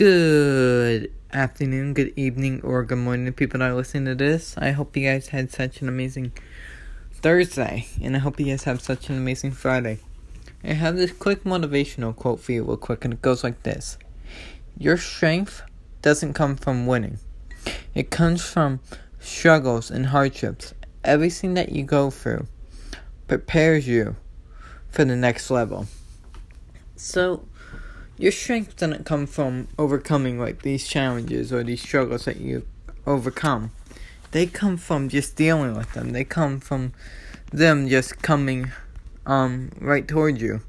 Good afternoon, good evening, or good morning, people that are listening to this. I hope you guys had such an amazing Thursday, and I hope you guys have such an amazing Friday. I have this quick motivational quote for you, real quick, and it goes like this Your strength doesn't come from winning, it comes from struggles and hardships. Everything that you go through prepares you for the next level. So, your strength doesn't come from overcoming like these challenges or these struggles that you overcome. They come from just dealing with them. They come from them just coming um right towards you.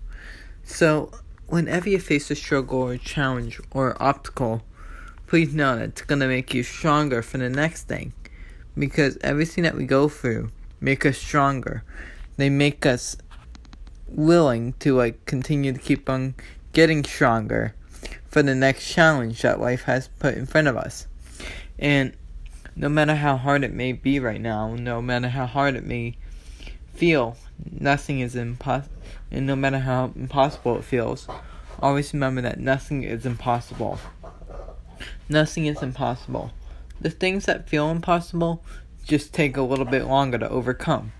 So whenever you face a struggle or a challenge or obstacle, please know that it's gonna make you stronger for the next thing. Because everything that we go through make us stronger. They make us willing to like continue to keep on getting stronger for the next challenge that life has put in front of us. And no matter how hard it may be right now, no matter how hard it may feel, nothing is impossible. And no matter how impossible it feels, always remember that nothing is impossible. Nothing is impossible. The things that feel impossible just take a little bit longer to overcome.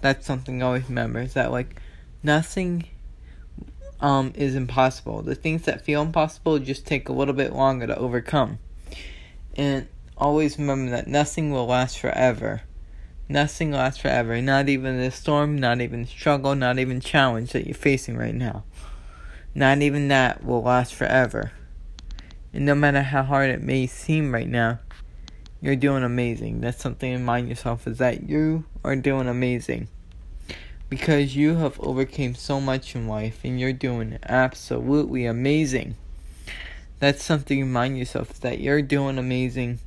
That's something I always remember is that like nothing um, is impossible. The things that feel impossible just take a little bit longer to overcome. And always remember that nothing will last forever. Nothing lasts forever. Not even the storm, not even struggle, not even challenge that you're facing right now. Not even that will last forever. And no matter how hard it may seem right now, you're doing amazing. That's something to remind yourself is that you are doing amazing because you have overcame so much in life and you're doing absolutely amazing. That's something to remind yourself that you're doing amazing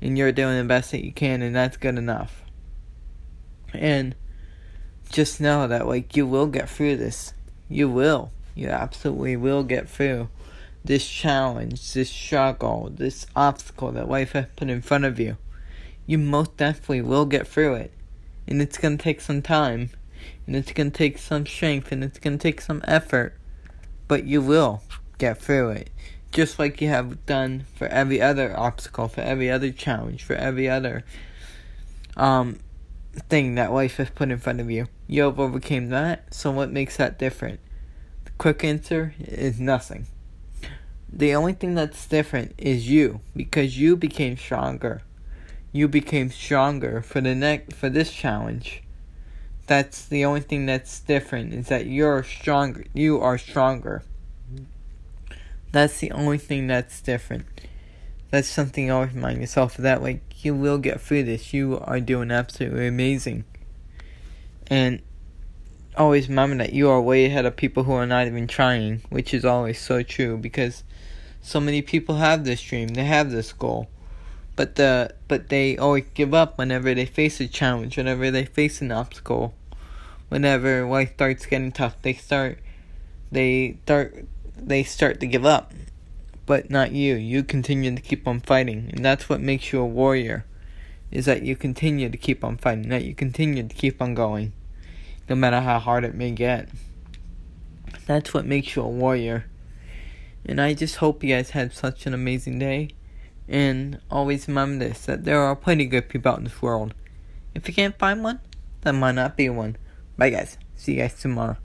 and you're doing the best that you can and that's good enough. And just know that like you will get through this. You will. You absolutely will get through this challenge, this struggle, this obstacle that life has put in front of you. You most definitely will get through it. And it's to take some time and it's going to take some strength and it's going to take some effort, but you will get through it. Just like you have done for every other obstacle, for every other challenge, for every other um thing that life has put in front of you. You have overcame that, so what makes that different? The quick answer is nothing. The only thing that's different is you, because you became stronger. You became stronger for the next for this challenge that's the only thing that's different is that you're stronger. You are stronger. That's the only thing that's different. That's something you always remind yourself of that. Like, you will get through this. You are doing absolutely amazing. And always remember that you are way ahead of people who are not even trying, which is always so true because so many people have this dream, they have this goal but the but they always give up whenever they face a challenge, whenever they face an obstacle, whenever life starts getting tough. They start they start they start to give up. But not you. You continue to keep on fighting, and that's what makes you a warrior. Is that you continue to keep on fighting, that you continue to keep on going, no matter how hard it may get. That's what makes you a warrior. And I just hope you guys had such an amazing day. And always remember this that there are plenty of good people out in this world. If you can't find one, there might not be one. Bye, guys. See you guys tomorrow.